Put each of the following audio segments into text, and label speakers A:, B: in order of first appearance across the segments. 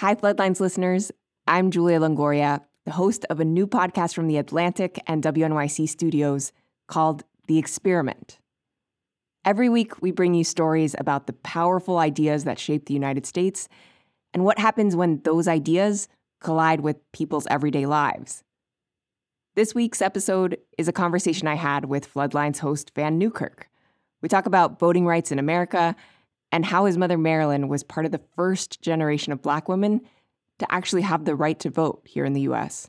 A: Hi, Floodlines listeners. I'm Julia Longoria, the host of a new podcast from the Atlantic and WNYC studios called The Experiment. Every week, we bring you stories about the powerful ideas that shape the United States and what happens when those ideas collide with people's everyday lives. This week's episode is a conversation I had with Floodlines host Vann Newkirk. We talk about voting rights in America and how his mother Marilyn was part of the first generation of Black women to actually have the right to vote here in the US.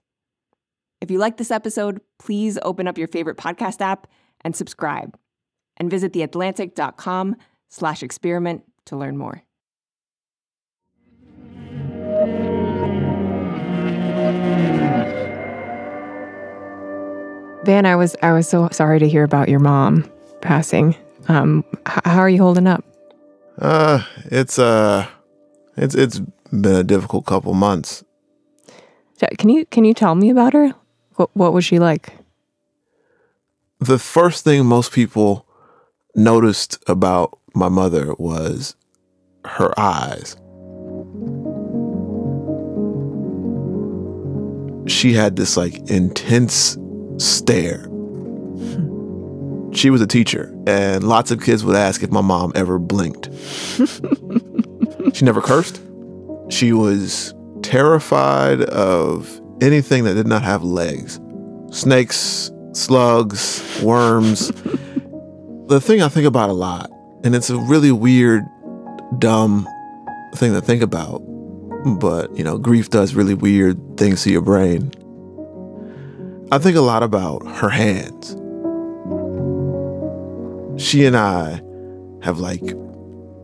A: If you like this episode, please open up your favorite podcast app and subscribe. And visit theatlantic.com slash experiment to learn more. Vann, I was I was so sorry to hear about your mom passing. Um, h- how are you holding up?
B: Uh, it's uh, it's it's been a difficult couple months.
A: Can you can you tell me about her? What what was she like?
B: The first thing most people noticed about my mother was her eyes. She had this like intense stare. She was a teacher, and lots of kids would ask if my mom ever blinked. she never cursed. She was terrified of anything that did not have legs snakes, slugs, worms. the thing I think about a lot, and it's a really weird, dumb thing to think about, but you know, grief does really weird things to your brain. I think a lot about her hands. She and I have like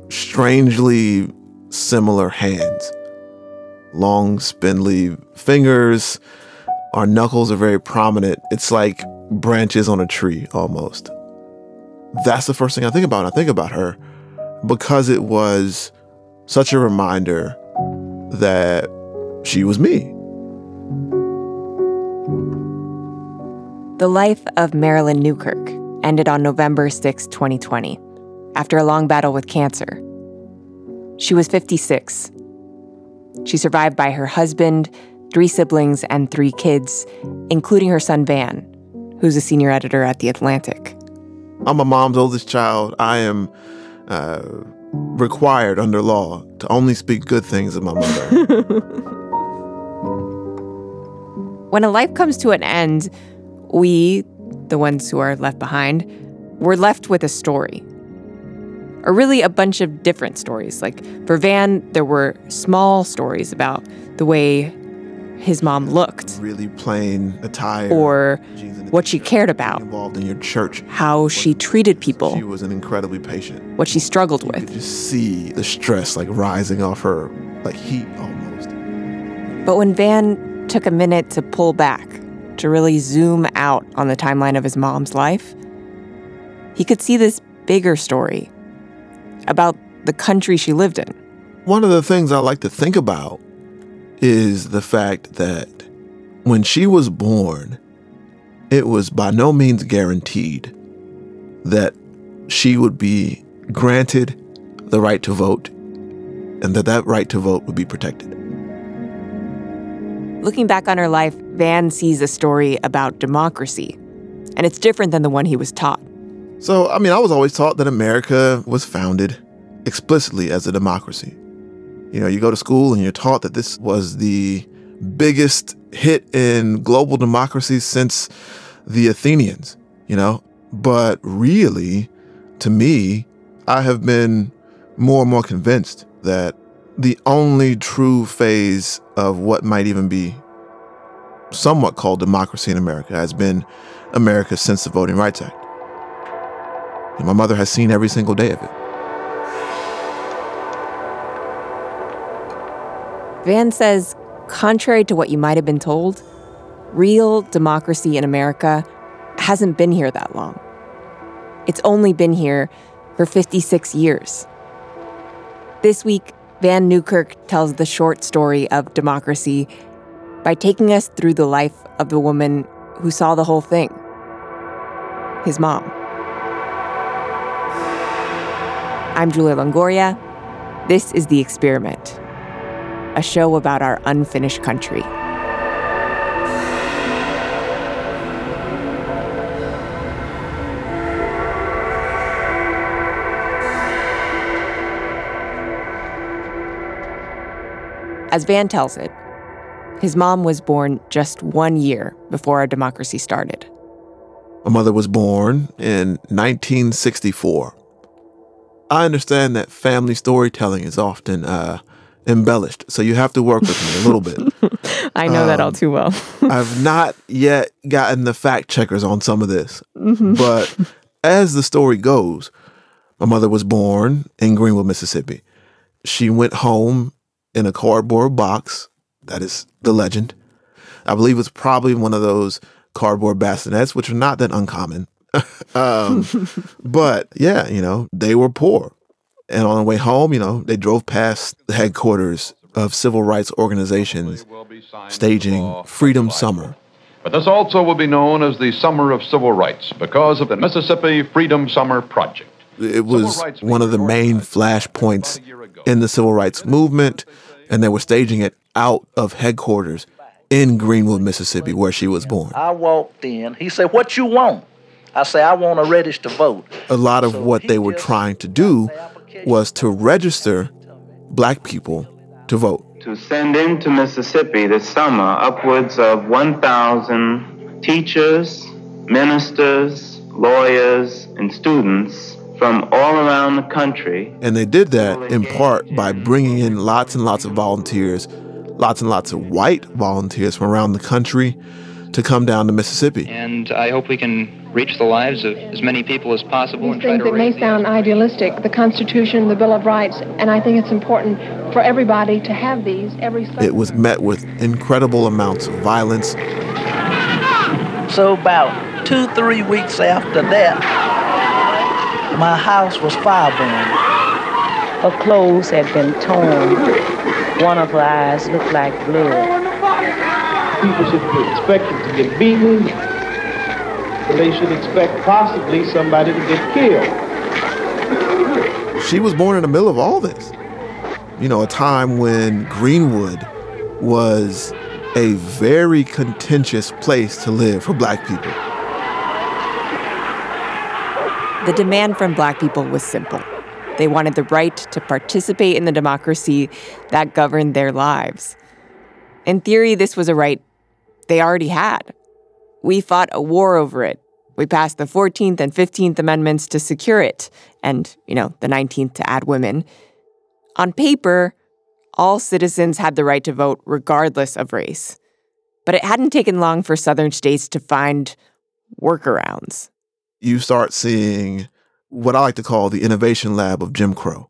B: strangely similar hands. Long, spindly fingers. Our knuckles are very prominent. It's like branches on a tree almost. That's the first thing I think about. When I think about her because it was such a reminder that she was me.
A: The life of Marilyn Newkirk ended on November 6, 2020, after a long battle with cancer. She was 56. She survived by her husband, three siblings, and three kids, including her son Vann, who's a senior editor at The Atlantic.
B: I'm my mom's oldest child. I am uh, required under law to only speak good things of my mother.
A: when a life comes to an end, we, the ones who are left behind, we're left with a story. Or really a bunch of different stories. Like for Vann, there were small stories about the way his mom looked.
B: Really plain attire.
A: Or what she cared about.
B: Involved in your church.
A: How she treated people.
B: She was an incredibly patient.
A: What she struggled
B: you
A: with.
B: Could just see the stress like rising off her, like heat almost.
A: But when Vann took a minute to pull back, to really zoom out on the timeline of his mom's life, he could see this bigger story about the country she lived in.
B: One of the things I like to think about is the fact that when she was born, it was by no means guaranteed that she would be granted the right to vote and that that right to vote would be protected.
A: Looking back on her life, Vann sees a story about democracy, and it's different than the one he was taught.
B: So, I mean, I was always taught that America was founded explicitly as a democracy. You know, you go to school and you're taught that this was the biggest hit in global democracy since the Athenians, you know? But really, to me, I have been more and more convinced that the only true phase of what might even be somewhat called democracy in America has been America since the Voting Rights Act. And my mother has seen every single day of it.
A: Vann says, contrary to what you might have been told, real democracy in America hasn't been here that long. It's only been here for 56 years. This week, Vann Newkirk tells the short story of democracy by taking us through the life of the woman who saw the whole thing his mom. I'm Julia Longoria. This is The Experiment. a show about our unfinished country. As Vann tells it, his mom was born just one year before our democracy started.
B: My mother was born in 1964. I understand that family storytelling is often uh, embellished, so you have to work with me a little bit.
A: I know um, that all um, too well.
B: I've not yet gotten the fact checkers on some of this, mm-hmm. but as the story goes, my mother was born in Greenwood, Mississippi. She went home in a cardboard box. That is the legend. I believe it's probably one of those cardboard bassinets, which are not that uncommon. um, but yeah, you know, they were poor. And on the way home, you know, they drove past the headquarters of civil rights organizations staging Freedom Summer.
C: But this also will be known as the Summer of Civil Rights because of the Mississippi Freedom Summer Project.
B: It was one of the main flashpoints in the civil rights movement, and they were staging it out of headquarters in Greenwood, Mississippi, where she was born.
D: I walked in. He said, What you want? I say, I want to register to vote.
B: A lot of what they were trying to do was to register black people to vote.
E: To send into Mississippi this summer upwards of 1,000 teachers, ministers, lawyers, and students from all around the country.
B: And they did that in part by bringing in lots and lots of volunteers, lots and lots of white volunteers from around the country to come down to Mississippi.
F: And I hope we can reach the lives of as many people as possible.
G: These things that may sound idealistic, the Constitution, the Bill of Rights, and I think it's important for everybody to have these. Every
B: it was met with incredible amounts of violence.
D: So about two, three weeks after that, my house was fireburned.
H: Her clothes had been torn. One of her eyes looked like blood.
I: People should be expected to get beaten. They should expect possibly somebody to get killed.
B: She was born in the middle of all this. You know, a time when Greenwood was a very contentious place to live for black people.
A: The demand from black people was simple. They wanted the right to participate in the democracy that governed their lives. In theory, this was a right they already had. We fought a war over it. We passed the 14th and 15th Amendments to secure it, and, you know, the 19th to add women. On paper, all citizens had the right to vote regardless of race. But it hadn't taken long for Southern states to find workarounds
B: you start seeing what I like to call the innovation lab of Jim Crow.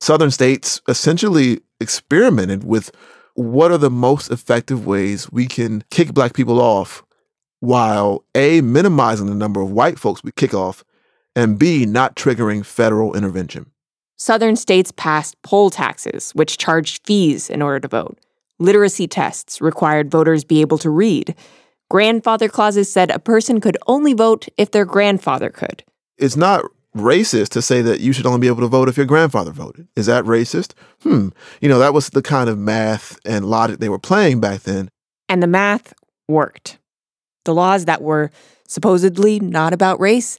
B: Southern states essentially experimented with what are the most effective ways we can kick black people off while A, minimizing the number of white folks we kick off, and B, not triggering federal intervention.
A: Southern states passed poll taxes, which charged fees in order to vote. Literacy tests required voters be able to read. Grandfather clauses said a person could only vote if their grandfather could.
B: It's not racist to say that you should only be able to vote if your grandfather voted. Is that racist? Hmm. You know, that was the kind of math and logic they were playing back then.
A: And the math worked. The laws that were supposedly not about race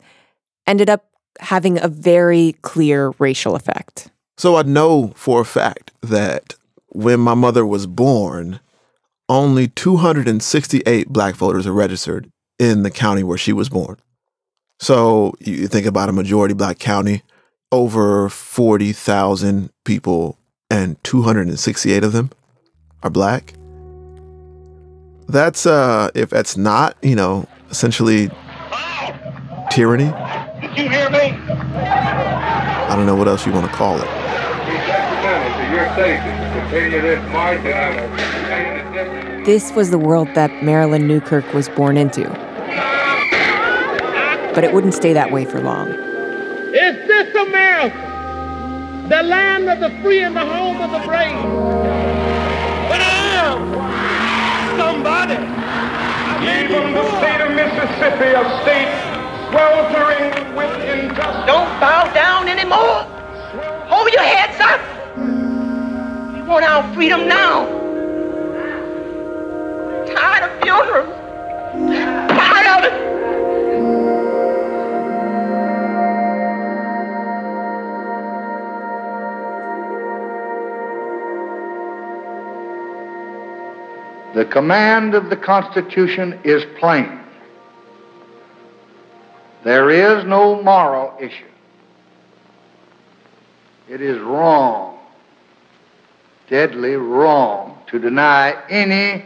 A: ended up having a very clear racial effect.
B: So I know for a fact that when my mother was born, only 268 black voters are registered in the county where she was born. So you think about a majority black county, over 40,000 people, and 268 of them are black. That's, uh, if that's not, you know, essentially tyranny.
J: Did you hear me?
B: I don't know what else you want to call it.
A: This was the world that Marilyn Newkirk was born into. But it wouldn't stay that way for long.
J: Is this America, the land of the free and the home of the brave? But I am somebody.
K: Even the state of Mississippi, a state sweltering with injustice.
L: Don't bow down anymore. Hold your heads up. We want our freedom now. Tired of funerals. Tired of it.
M: The command of the Constitution is plain. There is no moral issue. It is wrong, deadly wrong, to deny any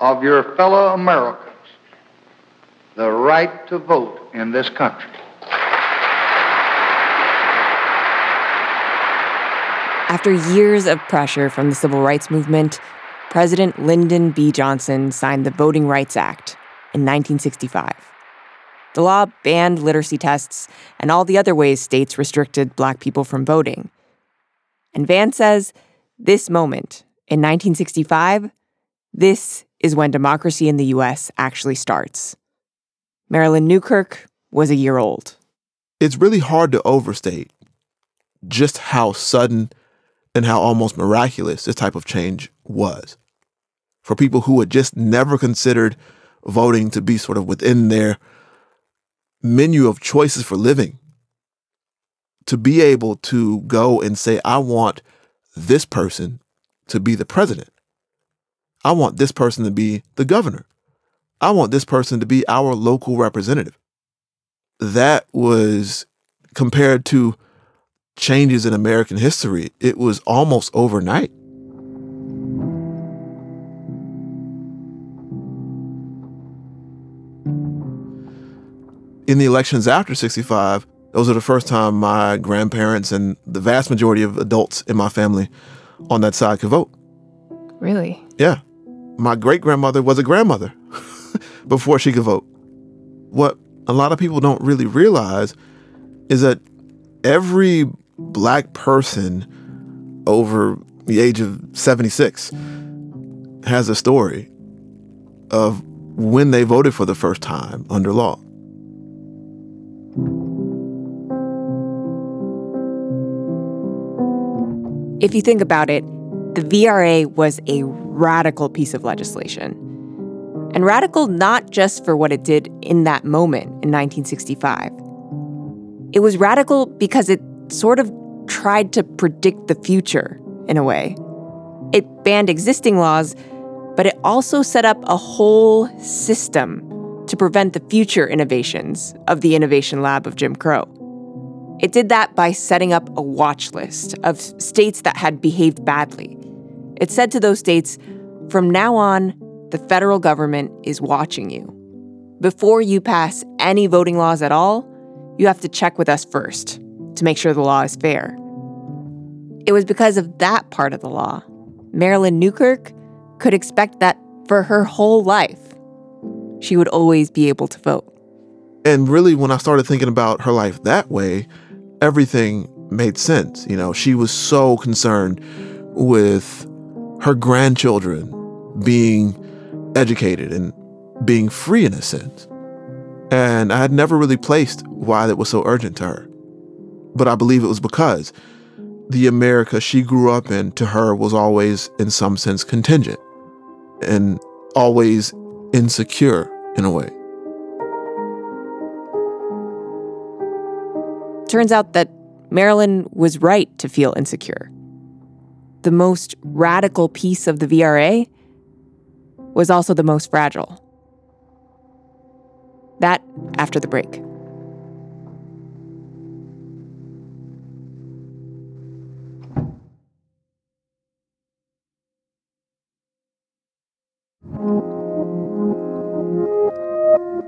M: of your fellow Americans the right to vote in this country.
A: After years of pressure from the civil rights movement, President Lyndon B. Johnson signed the Voting Rights Act in 1965. The law banned literacy tests and all the other ways states restricted black people from voting. And Vann says this moment, in 1965, this is when democracy in the US actually starts. Marilyn Newkirk was a year old.
B: It's really hard to overstate just how sudden and how almost miraculous this type of change was. For people who had just never considered voting to be sort of within their menu of choices for living, to be able to go and say, I want this person to be the president. I want this person to be the governor. I want this person to be our local representative. That was compared to changes in American history, it was almost overnight. In the elections after 65, those are the first time my grandparents and the vast majority of adults in my family on that side could vote.
A: Really?
B: Yeah. My great grandmother was a grandmother before she could vote. What a lot of people don't really realize is that every black person over the age of 76 has a story of when they voted for the first time under law.
A: If you think about it, the VRA was a radical piece of legislation. And radical not just for what it did in that moment in 1965. It was radical because it sort of tried to predict the future in a way. It banned existing laws, but it also set up a whole system to prevent the future innovations of the Innovation Lab of Jim Crow. It did that by setting up a watch list of states that had behaved badly. It said to those states, from now on, the federal government is watching you. Before you pass any voting laws at all, you have to check with us first to make sure the law is fair. It was because of that part of the law, Marilyn Newkirk could expect that for her whole life, she would always be able to vote.
B: And really, when I started thinking about her life that way, everything made sense. You know, she was so concerned with her grandchildren being educated and being free in a sense. And I had never really placed why that was so urgent to her. But I believe it was because the America she grew up in to her was always, in some sense, contingent and always insecure in a way.
A: Turns out that Marilyn was right to feel insecure. The most radical piece of the VRA was also the most fragile. That after the break.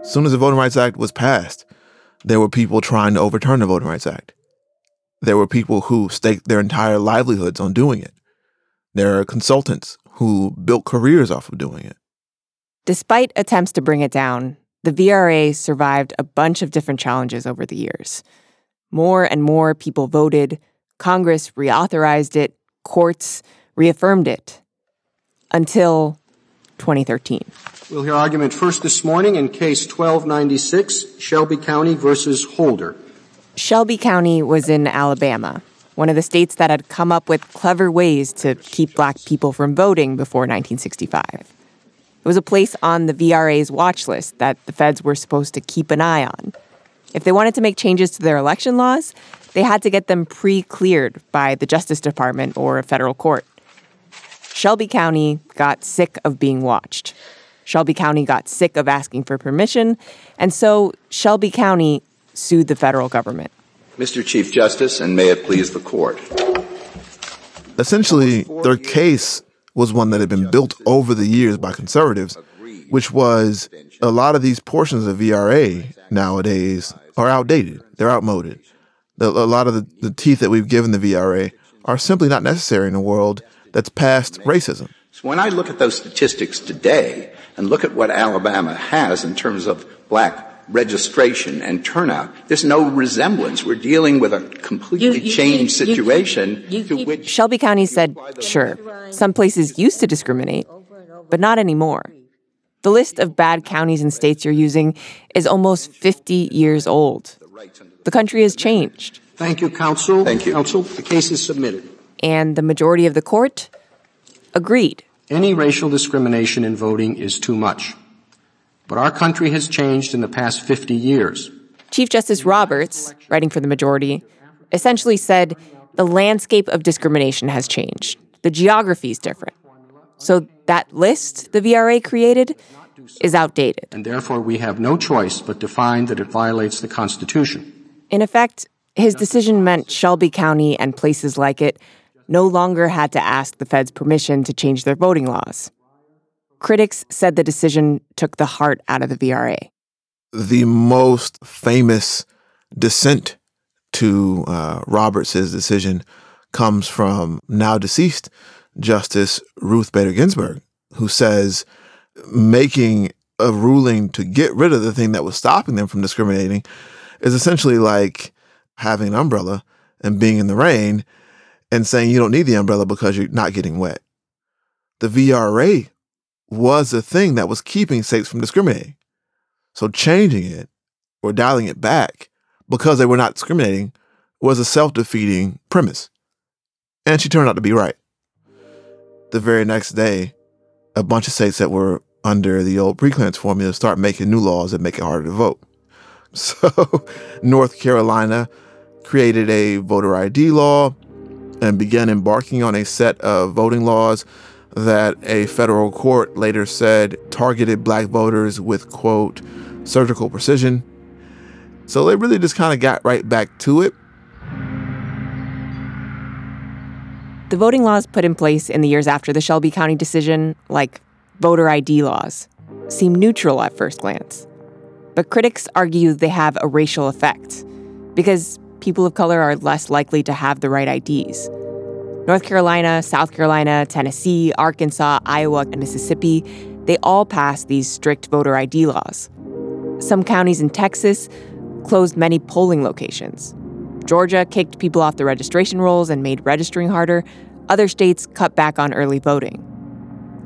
B: As soon as the Voting Rights Act was passed, there were people trying to overturn the Voting Rights Act. There were people who staked their entire livelihoods on doing it. There are consultants who built careers off of doing it.
A: Despite attempts to bring it down, the VRA survived a bunch of different challenges over the years. More and more people voted, Congress reauthorized it, courts reaffirmed it. Until 2013.
N: We'll hear argument first this morning in case 1296, Shelby County versus Holder.
A: Shelby County was in Alabama, one of the states that had come up with clever ways to keep black people from voting before 1965. It was a place on the VRA's watch list that the feds were supposed to keep an eye on. If they wanted to make changes to their election laws, they had to get them pre cleared by the Justice Department or a federal court. Shelby County got sick of being watched. Shelby County got sick of asking for permission, and so Shelby County sued the federal government.
O: Mr. Chief Justice, and may it please the court.
B: Essentially, their case was one that had been built over the years by conservatives, which was a lot of these portions of VRA nowadays are outdated. They're outmoded. A lot of the, the teeth that we've given the VRA are simply not necessary in a world that's past racism.
O: So when I look at those statistics today and look at what Alabama has in terms of black registration and turnout, there's no resemblance. We're dealing with a completely you, you, changed you, situation to which
A: Shelby County said, sure, some places used to discriminate, but not anymore. The list of bad counties and states you're using is almost 50 years old. The country has changed.
N: Thank you, counsel.
O: Thank you.
N: Counsel, the case is submitted.
A: And the majority of the court agreed.
N: Any racial discrimination in voting is too much. But our country has changed in the past 50 years.
A: Chief Justice Roberts, writing for the majority, essentially said the landscape of discrimination has changed. The geography is different. So that list the VRA created is outdated.
N: And therefore, we have no choice but to find that it violates the Constitution.
A: In effect, his decision meant Shelby County and places like it no longer had to ask the feds permission to change their voting laws. Critics said the decision took the heart out of the VRA.
B: The most famous dissent to uh, Roberts' decision comes from now deceased Justice Ruth Bader Ginsburg, who says making a ruling to get rid of the thing that was stopping them from discriminating is essentially like having an umbrella and being in the rain and saying you don't need the umbrella because you're not getting wet. The VRA was the thing that was keeping states from discriminating. So changing it or dialing it back because they were not discriminating was a self defeating premise. And she turned out to be right the very next day, a bunch of states that were under the old preclearance formula start making new laws that make it harder to vote. So, North Carolina created a voter ID law and began embarking on a set of voting laws that a federal court later said targeted black voters with, quote, surgical precision. So they really just kind of got right back to it.
A: The voting laws put in place in the years after the Shelby County decision, like voter ID laws, seem neutral at first glance. But critics argue they have a racial effect because people of color are less likely to have the right IDs. North Carolina, South Carolina, Tennessee, Arkansas, Iowa, and Mississippi, they all passed these strict voter ID laws. Some counties in Texas closed many polling locations. Georgia kicked people off the registration rolls and made registering harder. Other states cut back on early voting.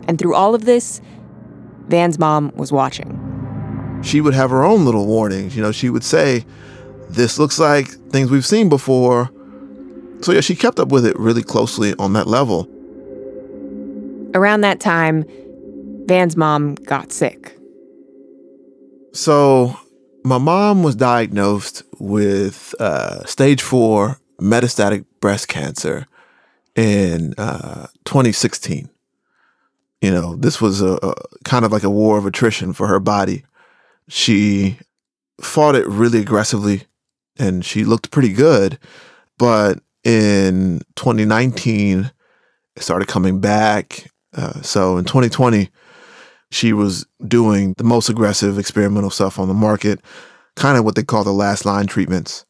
A: And through all of this, Vann's mom was watching.
B: She would have her own little warnings. You know, she would say, This looks like things we've seen before. So, yeah, she kept up with it really closely on that level.
A: Around that time, Vann's mom got sick.
B: So, my mom was diagnosed with uh, stage four metastatic breast cancer in uh, 2016. You know, this was a, a, kind of like a war of attrition for her body. She fought it really aggressively and she looked pretty good. But in 2019, it started coming back. Uh, so in 2020, she was doing the most aggressive experimental stuff on the market, kind of what they call the last line treatments.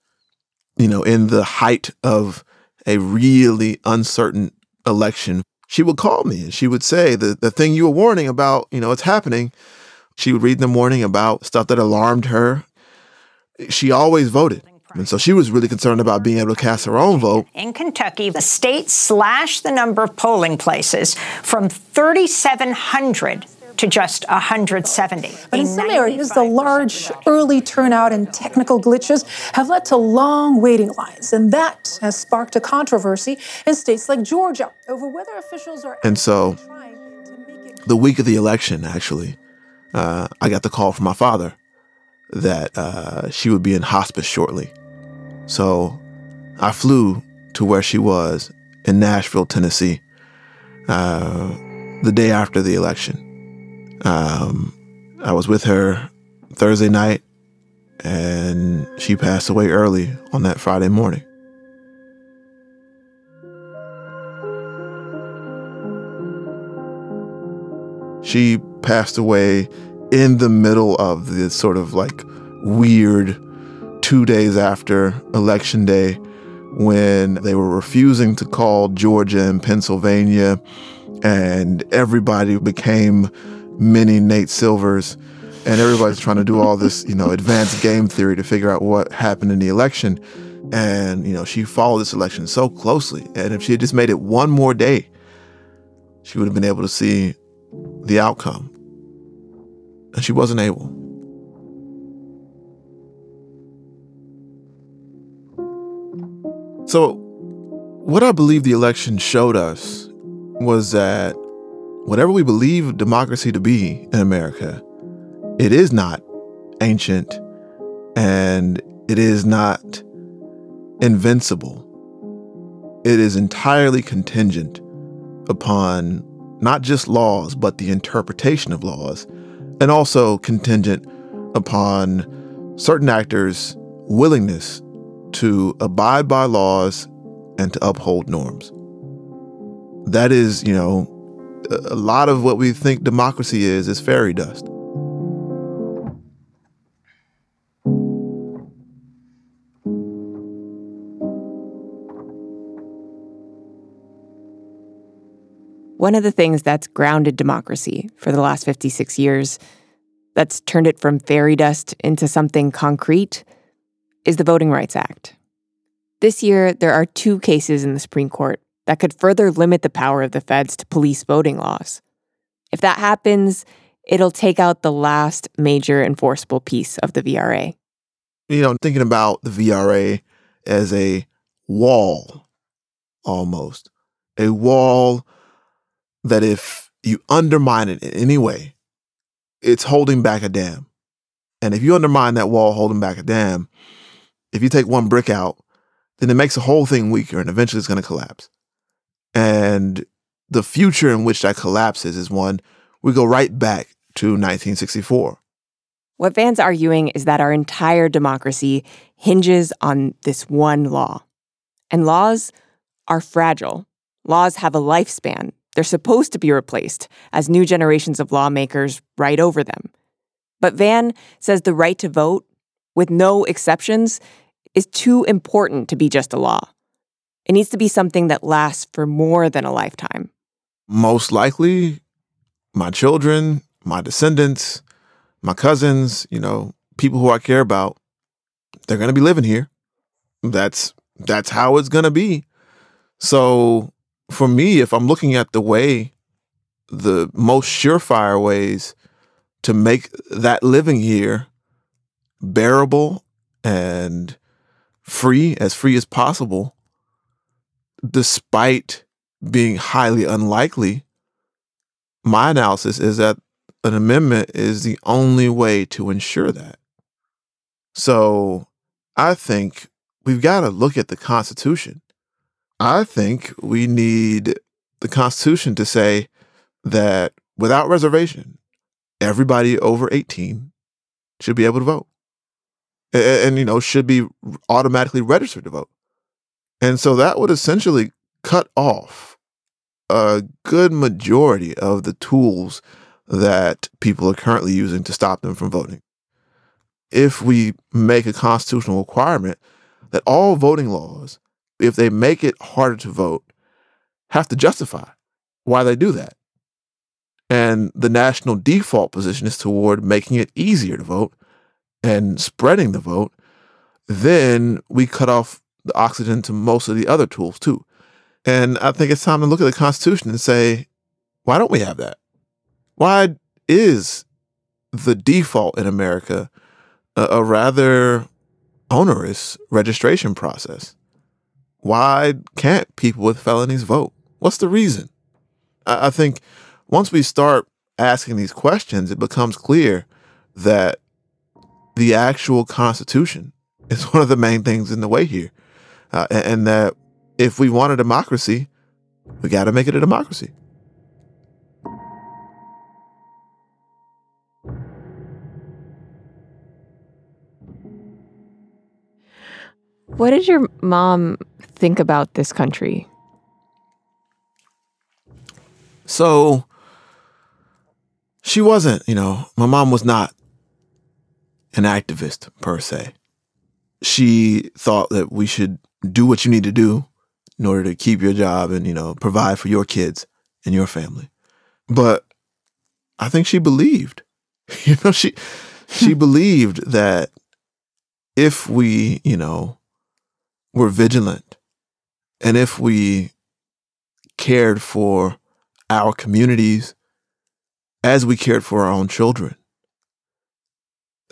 B: You know, in the height of a really uncertain election, she would call me and she would say the, the thing you were warning about, you know, it's happening. She would read the morning about stuff that alarmed her. She always voted. And so she was really concerned about being able to cast her own vote.
P: In Kentucky, the state slashed the number of polling places from 3,700 to just 170.
Q: But in some areas, the large early turnout and technical glitches have led to long waiting lines, and that has sparked a controversy in states like Georgia over whether officials are.
B: And so, the week of the election, actually, uh, I got the call from my father that uh, she would be in hospice shortly. So I flew to where she was in Nashville, Tennessee, uh, the day after the election. Um, I was with her Thursday night, and she passed away early on that Friday morning. She passed away in the middle of this sort of like weird two days after election day when they were refusing to call Georgia and Pennsylvania, and everybody became mini Nate Silvers, and everybody's trying to do all this, you know, advanced game theory to figure out what happened in the election. And, you know, she followed this election so closely. And if she had just made it one more day, she would have been able to see the outcome. And she wasn't able. So, what I believe the election showed us was that whatever we believe democracy to be in America, it is not ancient and it is not invincible. It is entirely contingent upon not just laws, but the interpretation of laws, and also contingent upon certain actors' willingness to abide by laws and to uphold norms. That is, you know, a lot of what we think democracy is is fairy dust.
A: One of the things that's grounded democracy for the last 56 years, that's turned it from fairy dust into something concrete, is the Voting Rights Act. This year, there are two cases in the Supreme Court that could further limit the power of the feds to police voting laws. If that happens, it'll take out the last major enforceable piece of the VRA.
B: You know, thinking about the VRA as a wall almost, a wall that if you undermine it in any way, it's holding back a dam. And if you undermine that wall holding back a dam, if you take one brick out, then it makes the whole thing weaker and eventually it's going to collapse. And the future in which that collapses is one we go right back to 1964.
A: What Vann's arguing is that our entire democracy hinges on this one law. And laws are fragile. Laws have a lifespan. They're supposed to be replaced as new generations of lawmakers write over them. But Vann says the right to vote, with no exceptions, is too important to be just a law. It needs to be something that lasts for more than a lifetime.
B: Most likely, my children, my descendants, my cousins, you know, people who I care about, they're going to be living here. That's that's how it's going to be. So, for me, if I'm looking at the way the most surefire ways to make that living here bearable and free, as free as possible, despite being highly unlikely, my analysis is that an amendment is the only way to ensure that. So I think we've got to look at the Constitution. I think we need the Constitution to say that without reservation, everybody over 18 should be able to vote and, and you know, should be automatically registered to vote. And so that would essentially cut off a good majority of the tools that people are currently using to stop them from voting. If we make a constitutional requirement that all voting laws, if they make it harder to vote, have to justify why they do that. And the national default position is toward making it easier to vote and spreading the vote, then we cut off the oxygen to most of the other tools too. And I think it's time to look at the Constitution and say, why don't we have that? Why is the default in America a, a rather onerous registration process? Why can't people with felonies vote? What's the reason? I, I think once we start asking these questions, it becomes clear that the actual Constitution is one of the main things in the way here. Uh, and, and that if we want a democracy, we got to make it a democracy.
A: What did your mom think about this country?
B: So she wasn't, you know, my mom was not an activist per se. She thought that we should do what you need to do in order to keep your job and, you know, provide for your kids and your family. But I think she believed. You know, she she hmm. believed that if we, you know, were vigilant and if we cared for our communities as we cared for our own children,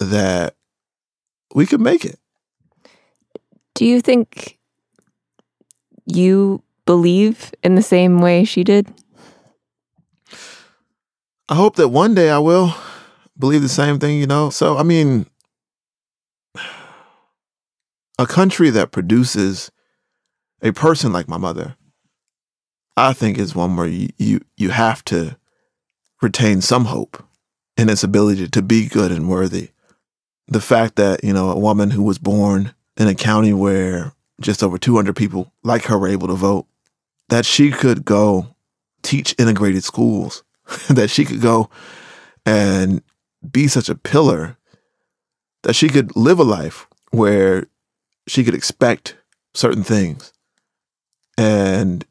B: that we could make it.
A: Do you think you believe in the same way she did?
B: I hope that one day I will believe the same thing, you know? So, I mean, a country that produces a person like my mother, I think is one where you, you, you have to retain some hope in its ability to be good and worthy. The fact that, you know, a woman who was born in a county where just over 200 people like her were able to vote, that she could go teach integrated schools, that she could go and be such a pillar, that she could live a life where she could expect certain things and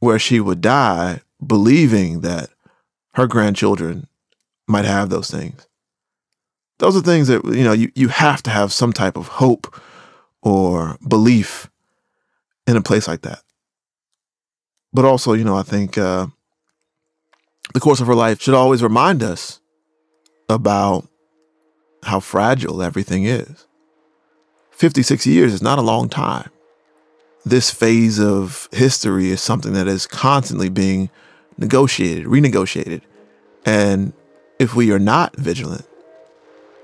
B: where she would die believing that her grandchildren might have those things. Those are things that, you know, you, you have to have some type of hope or belief in a place like that. But also, you know, I think uh, the course of her life should always remind us about how fragile everything is. 56 years is not a long time. This phase of history is something that is constantly being negotiated, renegotiated. And if we are not vigilant,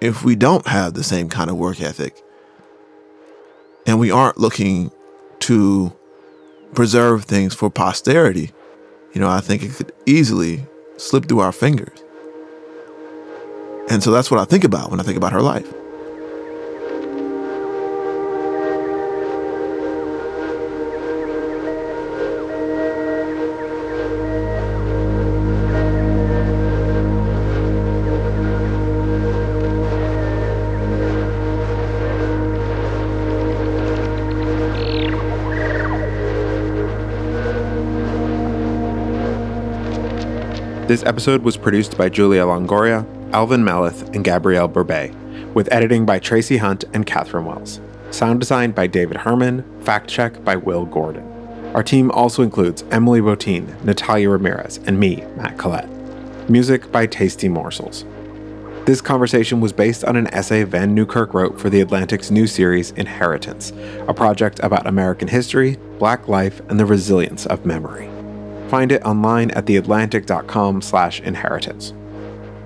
B: if we don't have the same kind of work ethic, and we aren't looking to preserve things for posterity, you know, I think it could easily slip through our fingers. And so that's what I think about when I think about her life.
R: This episode was produced by Julia Longoria, Alvin Melathe, and Gabrielle Berbey, with editing by Tracy Hunt and Katherine Wells. Sound design by David Herman, fact check by Will Gordon. Our team also includes Emily Botein, Natalia Ramirez, and me, Matt Collette. Music by Tasty Morsels. This conversation was based on an essay Vann Newkirk wrote for The Atlantic's new series, Inheritance, a project about American history, black life, and the resilience of memory. Find it online at theatlantic.com slash inheritance.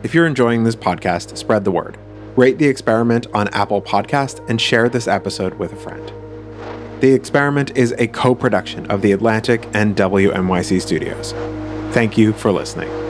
R: If you're enjoying this podcast, spread the word. Rate The Experiment on Apple Podcast and share this episode with a friend. The Experiment is a co-production of The Atlantic and WNYC Studios. Thank you for listening.